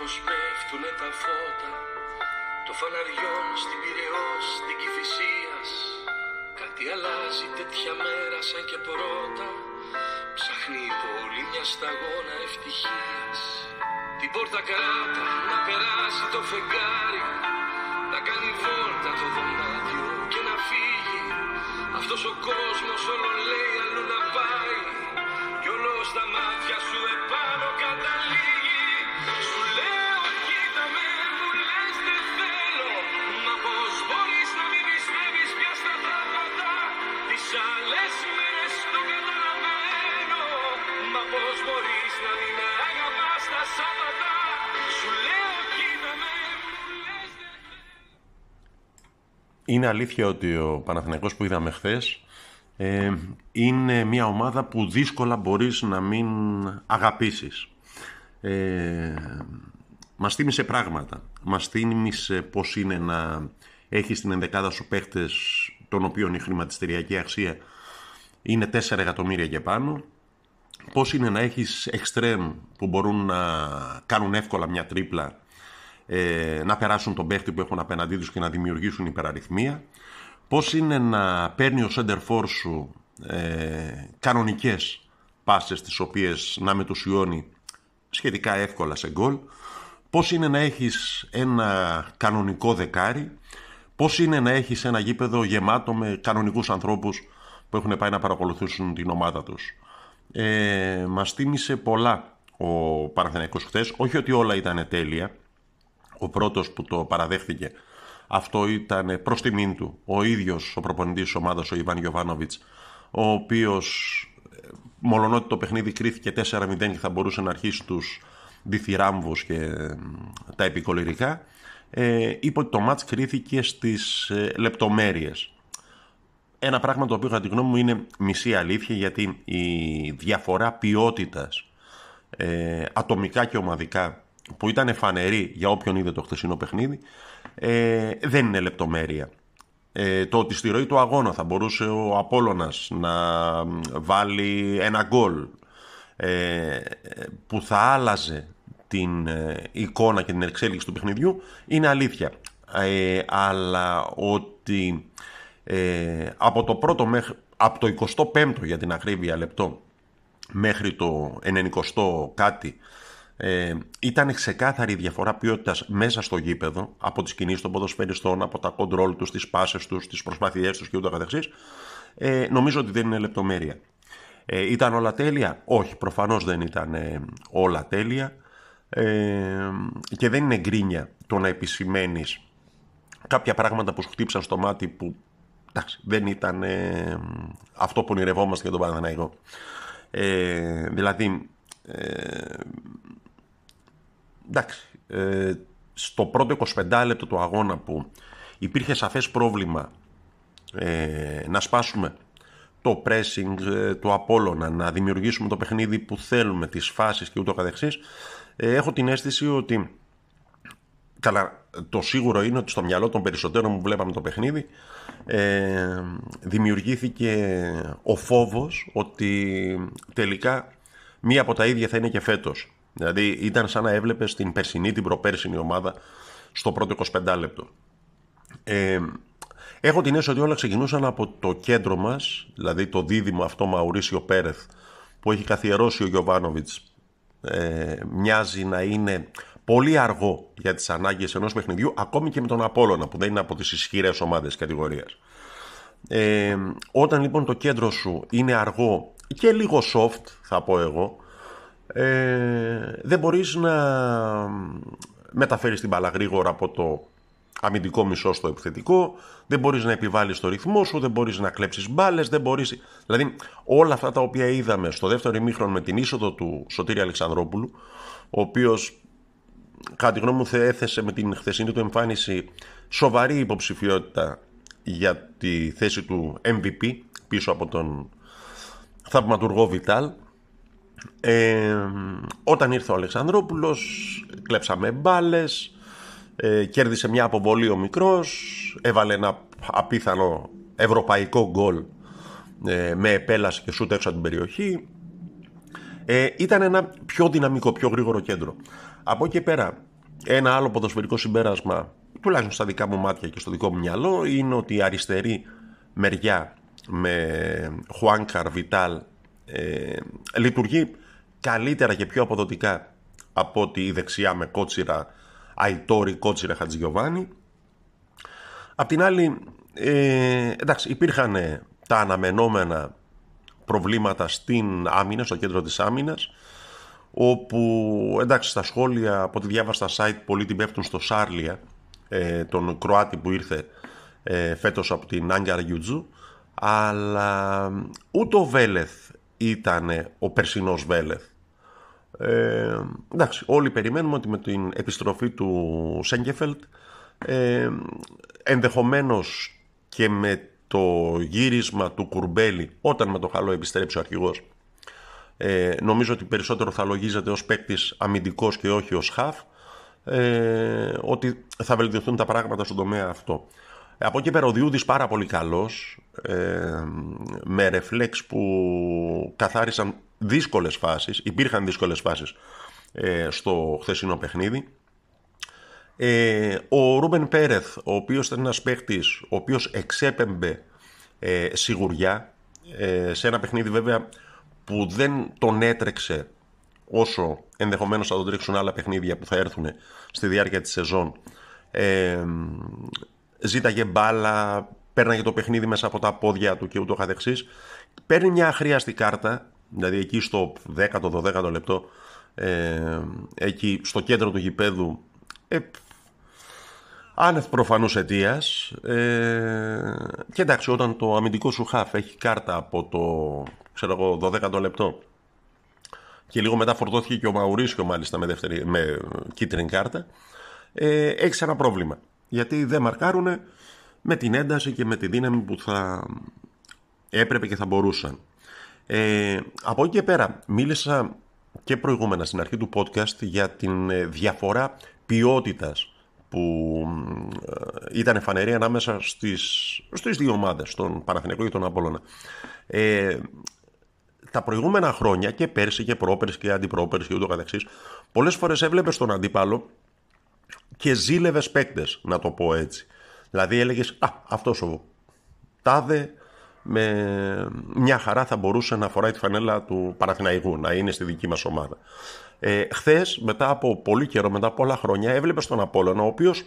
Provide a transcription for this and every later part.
πως πέφτουνε τα φώτα Το φαναριών στην Πυραιό, στην Κηφισίας Κάτι αλλάζει τέτοια μέρα σαν και πρώτα Ψάχνει η πόλη μια σταγόνα ευτυχίας. Την πόρτα κράτα να περάσει το φεγγάρι Να κάνει βόλτα το δωμάτιο και να φύγει. Αυτός ο κόσμος όλο λέει αλλού να πάει Κι όλος στα μάτια σου Μα πως μπορείς να μην με αγαπάς τα Σάββατα Σου λέω κοίτα με μου λες δεν Είναι αλήθεια ότι ο Παναθηναϊκός που είδαμε χθες ε, είναι μια ομάδα που δύσκολα μπορείς να μην αγαπήσεις. Ε, μας θύμισε πράγματα. Μας θύμισε πώς είναι να έχεις στην ενδεκάδα σου παίχτες των οποίων η χρηματιστηριακή αξία είναι 4 εκατομμύρια και πάνω. Πώς είναι να έχεις εξτρέμ που μπορούν να κάνουν εύκολα μια τρίπλα ε, να περάσουν τον παίχτη που έχουν απέναντί τους και να δημιουργήσουν υπεραριθμία. Πώς είναι να παίρνει ο center σου ε, κανονικές πάσες τις οποίες να μετουσιώνει σχετικά εύκολα σε γκολ. Πώς είναι να έχεις ένα κανονικό δεκάρι. Πώς είναι να έχεις ένα γήπεδο γεμάτο με κανονικούς ανθρώπους που έχουν πάει να παρακολουθήσουν την ομάδα τους. Ε, μας θύμισε πολλά ο Παναθηναϊκός χθες. Όχι ότι όλα ήταν τέλεια. Ο πρώτος που το παραδέχθηκε αυτό ήταν προς τιμήν του. Ο ίδιος ο προπονητής της ομάδας, ο Ιβάν Γιωβάνοβιτς, ο οποίος μολονότι το παιχνίδι κρίθηκε 4-0 και θα μπορούσε να αρχίσει τους διθυράμβους και ε, τα επικολυρικά, ε, είπε ότι το μάτς κρίθηκε στις ε, λεπτομέρειες. Ένα πράγμα το οποίο κατά τη γνώμη μου είναι μισή αλήθεια γιατί η διαφορά ποιότητας ε, ατομικά και ομαδικά που ήταν φανερή για όποιον είδε το χθεσινό παιχνίδι ε, δεν είναι λεπτομέρεια. Ε, το ότι στη ροή του αγώνα θα μπορούσε ο Απόλλωνας να βάλει ένα γκολ ε, που θα άλλαζε την ε, εικόνα και την εξέλιξη του παιχνιδιού είναι αλήθεια. Ε, αλλά ότι από το πρώτο μέχρι, από το 25ο για την ακρίβεια λεπτό μέχρι το 90 κάτι ε, ήταν ξεκάθαρη η διαφορά ποιότητας μέσα στο γήπεδο από τις κινήσεις των ποδοσφαιριστών, από τα κοντρόλ τους, τις πάσες τους, τις προσπάθειές τους κ.ο.κ. Ε, νομίζω ότι δεν είναι λεπτομέρεια. Ε, ήταν όλα τέλεια; Όχι, προφανώς δεν ήταν ε, όλα τέλεια. Ε, και δεν είναι γκρίνια το να επισημαίνεις κάποια πράγματα που σου χτύπησαν στο μάτι που εντάξει, δεν ήταν ε, αυτό που ονειρευόμαστε για τον Παναθηναϊκό. Ε, δηλαδή, ε, εντάξει, ε, στο πρώτο 25 λεπτό του αγώνα που υπήρχε σαφές πρόβλημα ε, να σπάσουμε το pressing ε, του Απόλλωνα, να δημιουργήσουμε το παιχνίδι που θέλουμε, τις φάσεις και ούτω καθεξής, ε, έχω την αίσθηση ότι Καλά, το σίγουρο είναι ότι στο μυαλό των περισσότερων που βλέπαμε το παιχνίδι ε, δημιουργήθηκε ο φόβος ότι τελικά μία από τα ίδια θα είναι και φέτος. Δηλαδή ήταν σαν να έβλεπε την περσινή, την προπέρσινη ομάδα στο πρώτο 25 λεπτό. Ε, έχω την αίσθηση ότι όλα ξεκινούσαν από το κέντρο μας, δηλαδή το δίδυμο αυτό Μαουρίσιο Πέρεθ που έχει καθιερώσει ο Γιωβάνοβιτς ε, μοιάζει να είναι πολύ αργό για τις ανάγκες ενός παιχνιδιού ακόμη και με τον Απόλλωνα που δεν είναι από τις ισχυρές ομάδες κατηγορίας. Ε, όταν λοιπόν το κέντρο σου είναι αργό και λίγο soft θα πω εγώ ε, δεν μπορείς να μεταφέρεις την μπάλα γρήγορα από το αμυντικό μισό στο επιθετικό, δεν μπορείς να επιβάλλεις το ρυθμό σου, δεν μπορείς να κλέψεις μπάλες, δεν μπορείς... Δηλαδή όλα αυτά τα οποία είδαμε στο δεύτερο ημίχρονο με την είσοδο του Σωτήρη Αλεξανδρόπουλου, ο οποίος κατά τη γνώμη μου έθεσε με την χθεσινή του εμφάνιση σοβαρή υποψηφιότητα για τη θέση του MVP πίσω από τον θαυματουργό Βιτάλ. Ε, όταν ήρθε ο Αλεξανδρόπουλος κλέψαμε μπάλες, ε, κέρδισε μια αποβολή ο μικρός έβαλε ένα απίθανο ευρωπαϊκό γκολ ε, με επέλαση και σούτ έξω από την περιοχή. Ε, ήταν ένα πιο δυναμικό, πιο γρήγορο κέντρο από εκεί πέρα ένα άλλο ποδοσφαιρικό συμπέρασμα, τουλάχιστον στα δικά μου μάτια και στο δικό μου μυαλό, είναι ότι η αριστερή μεριά με Χουάνκαρ, Βιτάλ, ε, λειτουργεί καλύτερα και πιο αποδοτικά από ότι η δεξιά με Κότσιρα, Αϊτόρη, Κότσιρα, Χατζηγιοβάνη. Απ' την άλλη, ε, εντάξει, υπήρχαν τα αναμενόμενα προβλήματα στην άμυνα, στο κέντρο της άμυνας, όπου εντάξει στα σχόλια από ό,τι διάβασα στα site πολλοί την πέφτουν στο Σάρλια, ε, τον Κροάτι που ήρθε ε, φέτος από την Άγκαρα Γιουτζού, αλλά ούτε ο Βέλεθ ήταν ο περσινός Βέλεθ. Ε, εντάξει, όλοι περιμένουμε ότι με την επιστροφή του Σέγκεφελτ ε, ενδεχομένως και με το γύρισμα του Κουρμπέλη όταν με το χαλό επιστρέψει ο αρχηγός ε, νομίζω ότι περισσότερο θα λογίζεται ως παίκτης αμυντικός και όχι ως χαφ ε, ότι θα βελτιωθούν τα πράγματα στον τομέα αυτό. Ε, από εκεί πέρα ο Διούδης πάρα πολύ καλός ε, με ρεφλέξ που καθάρισαν δύσκολες φάσεις, υπήρχαν δύσκολες φάσεις ε, στο χθεσινό παιχνίδι. Ε, ο Ρούμπεν Πέρεθ, ο οποίος ήταν ένας παίχτης, ο οποίος εξέπεμπε ε, σιγουριά, ε, σε ένα παιχνίδι βέβαια που δεν τον έτρεξε όσο ενδεχομένως θα τον τρέξουν άλλα παιχνίδια που θα έρθουν στη διάρκεια της σεζόν. Ε, ζήταγε μπάλα, πέρναγε το παιχνίδι μέσα από τα πόδια του και ούτω καθεξής. Παίρνει μια αχρίαστη κάρτα, δηλαδή εκεί στο 10ο-12ο λεπτό, ε, εκεί στο κέντρο του γηπέδου, ε, άνευ προφανούς αιτίας. Ε, και εντάξει, όταν το αμυντικό σου χαφ έχει κάρτα από το ξέρω εγώ, 12ο λεπτό και λίγο μετά φορτώθηκε και ο Μαουρίσιο μάλιστα με, δεύτερη, με κίτρινη κάρτα, ε, έχει ένα πρόβλημα. Γιατί δεν μαρκάρουν με την ένταση και με τη δύναμη που θα έπρεπε και θα μπορούσαν. Ε, από εκεί και πέρα μίλησα και προηγούμενα στην αρχή του podcast για την ε, διαφορά ποιότητας που ε, ήταν φανερή ανάμεσα στις, στις δύο ομάδες, τον Παναθηναϊκό και τον Απόλλωνα. Ε, τα προηγούμενα χρόνια και πέρσι και πρόπερσι και αντιπρόπερσι και ούτω καθεξής, πολλές φορές έβλεπες τον αντίπαλο και ζήλευες παίκτες, να το πω έτσι. Δηλαδή έλεγες, α, αυτός ο τάδε με μια χαρά θα μπορούσε να φοράει τη φανέλα του Παναθηναϊκού, να είναι στη δική μας ομάδα. Ε, Χθες, μετά από πολύ καιρό, μετά από πολλά χρόνια, έβλεπες τον Απόλλωνα, ο οποίος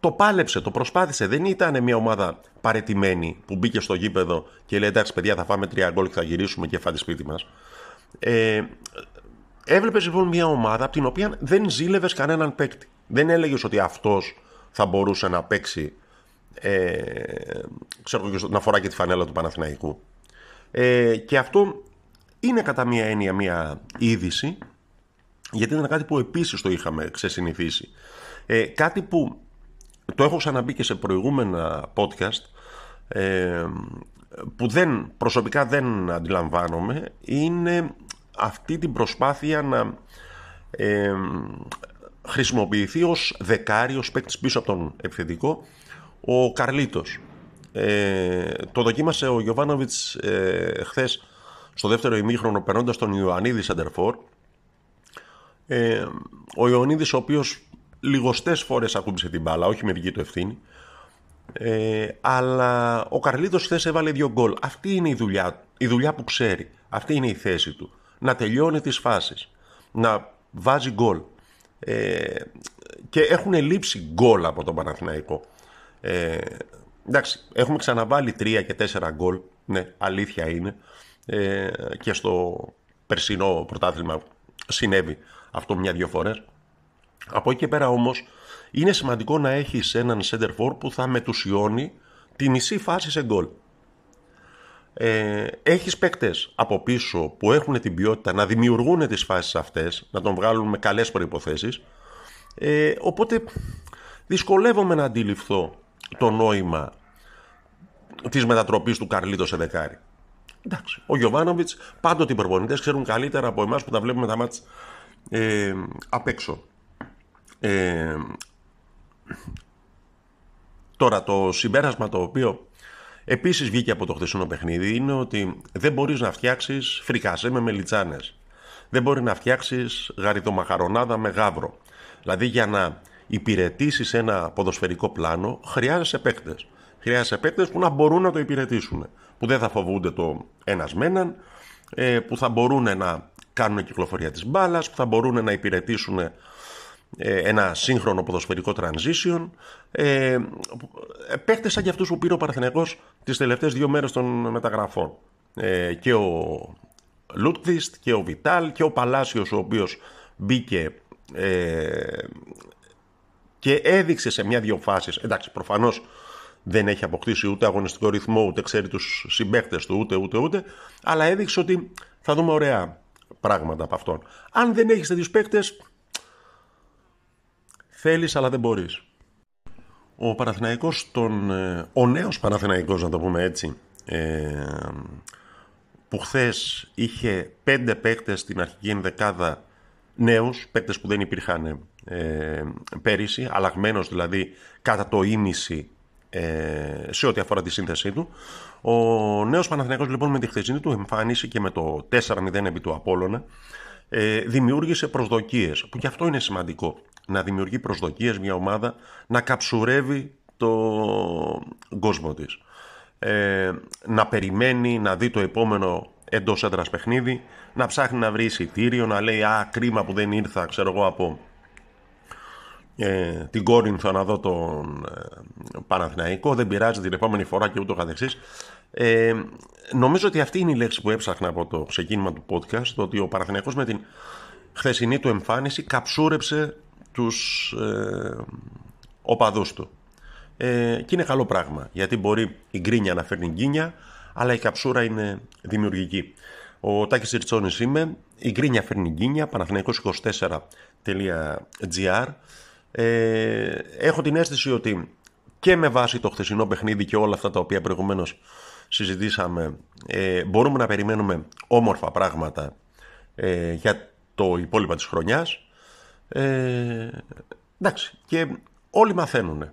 το πάλεψε, το προσπάθησε. Δεν ήταν μια ομάδα παρετημένη που μπήκε στο γήπεδο και λέει εντάξει, παιδιά, θα φάμε τρία γκολ και θα γυρίσουμε και φάτε σπίτι μας. Ε, Έβλεπες λοιπόν μια ομάδα από την οποία δεν ζήλευες κανέναν παίκτη. Δεν έλεγες ότι αυτός θα μπορούσε να παίξει. Ε, ξέρω να φοράει και τη φανέλα του Παναθηναϊκού. Ε, και αυτό είναι κατά μία έννοια μία είδηση, γιατί ήταν κάτι που επίσης το είχαμε ξεσυνηθίσει. Ε, κάτι που το έχω ξαναμπεί και σε προηγούμενα podcast, ε, που δεν, προσωπικά δεν αντιλαμβάνομαι, είναι αυτή την προσπάθεια να ε, χρησιμοποιηθεί ως δεκάρι, ως παίκτης πίσω από τον επιθετικό, ο Καρλίτος. Ε, το δοκίμασε ο Γιωβάνοβιτς ε, χθες στο δεύτερο ημίχρονο περνώντας τον Ιωαννίδη Σεντερφόρ. Ε, ο Ιωαννίδης, ο οποίος λιγοστές φορές ακούμπησε την μπάλα, όχι με δική του ευθύνη. Ε, αλλά ο Καρλίτος χθες έβαλε δύο γκολ. Αυτή είναι η δουλειά, η δουλειά που ξέρει. Αυτή είναι η θέση του. Να τελειώνει τις φάσεις. Να βάζει γκολ. Ε, και έχουν λείψει γκολ από τον Παναθηναϊκό. Ε, εντάξει, έχουμε ξαναβάλει τρία και τέσσερα γκολ. Ναι, αλήθεια είναι ε, και στο περσινό πρωτάθλημα συνέβη αυτό μια-δυο φορές. Από εκεί και πέρα όμως είναι σημαντικό να έχεις έναν center for που θα μετουσιώνει τη μισή φάση σε γκολ. Ε, έχεις παίκτες από πίσω που έχουν την ποιότητα να δημιουργούν τις φάσεις αυτές, να τον βγάλουν με καλές προϋποθέσεις, ε, οπότε δυσκολεύομαι να αντιληφθώ το νόημα της μετατροπής του Καρλίτο σε δεκάρι. Εντάξει. Ο Γιωβάνοβιτς, πάντοτε οι προπονητές ξέρουν καλύτερα από εμάς που τα βλέπουμε τα μάτια ε, απ' έξω. Ε, τώρα, το συμπέρασμα το οποίο επίσης βγήκε από το χθεσινό παιχνίδι είναι ότι δεν μπορείς να φτιάξεις φρικάζε με μελιτσάνες. Δεν μπορεί να φτιάξεις γαριδομαχαρονάδα με γάβρο. Δηλαδή για να υπηρετήσεις ένα ποδοσφαιρικό πλάνο χρειάζεσαι παίκτες. Χρειάζεσαι παίκτες που να μπορούν να το υπηρετήσουν. Που δεν θα φοβούνται το ένας με έναν, ε, που θα μπορούν να κάνουν κυκλοφορία της μπάλας, που θα μπορούν να υπηρετήσουν ε, ένα σύγχρονο ποδοσφαιρικό transition. Ε, παίκτες σαν και αυτούς που πήρε ο Παραθενιακός τις τελευταίες δύο μέρες των μεταγραφών. Ε, και ο Λούτκβιστ και ο Βιτάλ και ο Παλάσιος ο οποίος μπήκε ε, και έδειξε σε μια-δυο φάσεις, εντάξει προφανώς δεν έχει αποκτήσει ούτε αγωνιστικό ρυθμό, ούτε ξέρει τους συμπαίκτες του, ούτε ούτε ούτε, αλλά έδειξε ότι θα δούμε ωραία πράγματα από αυτόν. Αν δεν έχεις τέτοιους παίκτες, θέλεις αλλά δεν μπορείς. Ο Παναθηναϊκός, τον, ε, ο νέος Παναθηναϊκός να το πούμε έτσι, ε, που χθες είχε πέντε παίκτες στην αρχική ενδεκάδα νέους, παίκτες που δεν υπήρχαν ε, πέρυσι, αλλαγμένος δηλαδή κατά το ίμιση ε, σε ό,τι αφορά τη σύνθεσή του. Ο νέος Παναθηναϊκός λοιπόν με τη χθεσινή του εμφάνιση και με το 4-0 επί του Απόλλωνα ε, δημιούργησε προσδοκίες, που και αυτό είναι σημαντικό, να δημιουργεί προσδοκίες μια ομάδα να καψουρεύει το κόσμο της. Ε, να περιμένει να δει το επόμενο εντός έντρα παιχνίδι, να ψάχνει να βρει εισιτήριο, να λέει Α, κρίμα που δεν ήρθα, ξέρω εγώ, από ε, την Κόρινθο να δω τον ε, Παναθηναϊκό, δεν πειράζει την επόμενη φορά και ούτω καθεξής. Ε, νομίζω ότι αυτή είναι η λέξη που έψαχνα από το ξεκίνημα του podcast, το ότι ο Παναθηναϊκός με την χθεσινή του εμφάνιση καψούρεψε τους ε, οπαδούς του. Ε, και είναι καλό πράγμα, γιατί μπορεί η γκρίνια να φέρνει γκίνια, αλλά η καψούρα είναι δημιουργική. Ο Τάκης Ριτσόνης είμαι, η γκρίνια φέρνει γκίνια, παναθηναϊκός24.gr ε, έχω την αίσθηση ότι και με βάση το χθεσινό παιχνίδι και όλα αυτά τα οποία προηγουμένως συζητήσαμε ε, μπορούμε να περιμένουμε όμορφα πράγματα ε, για το υπόλοιπα της χρονιάς ε, εντάξει και όλοι μαθαίνουν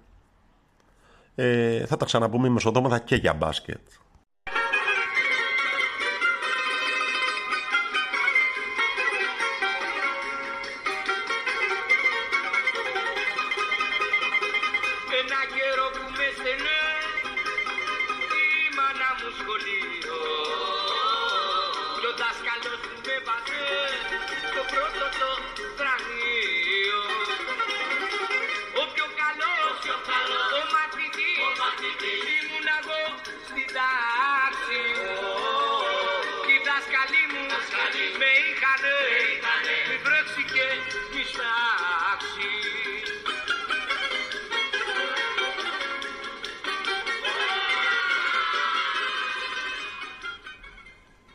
ε, θα τα ξαναπούμε μεσοδόματα και για μπάσκετ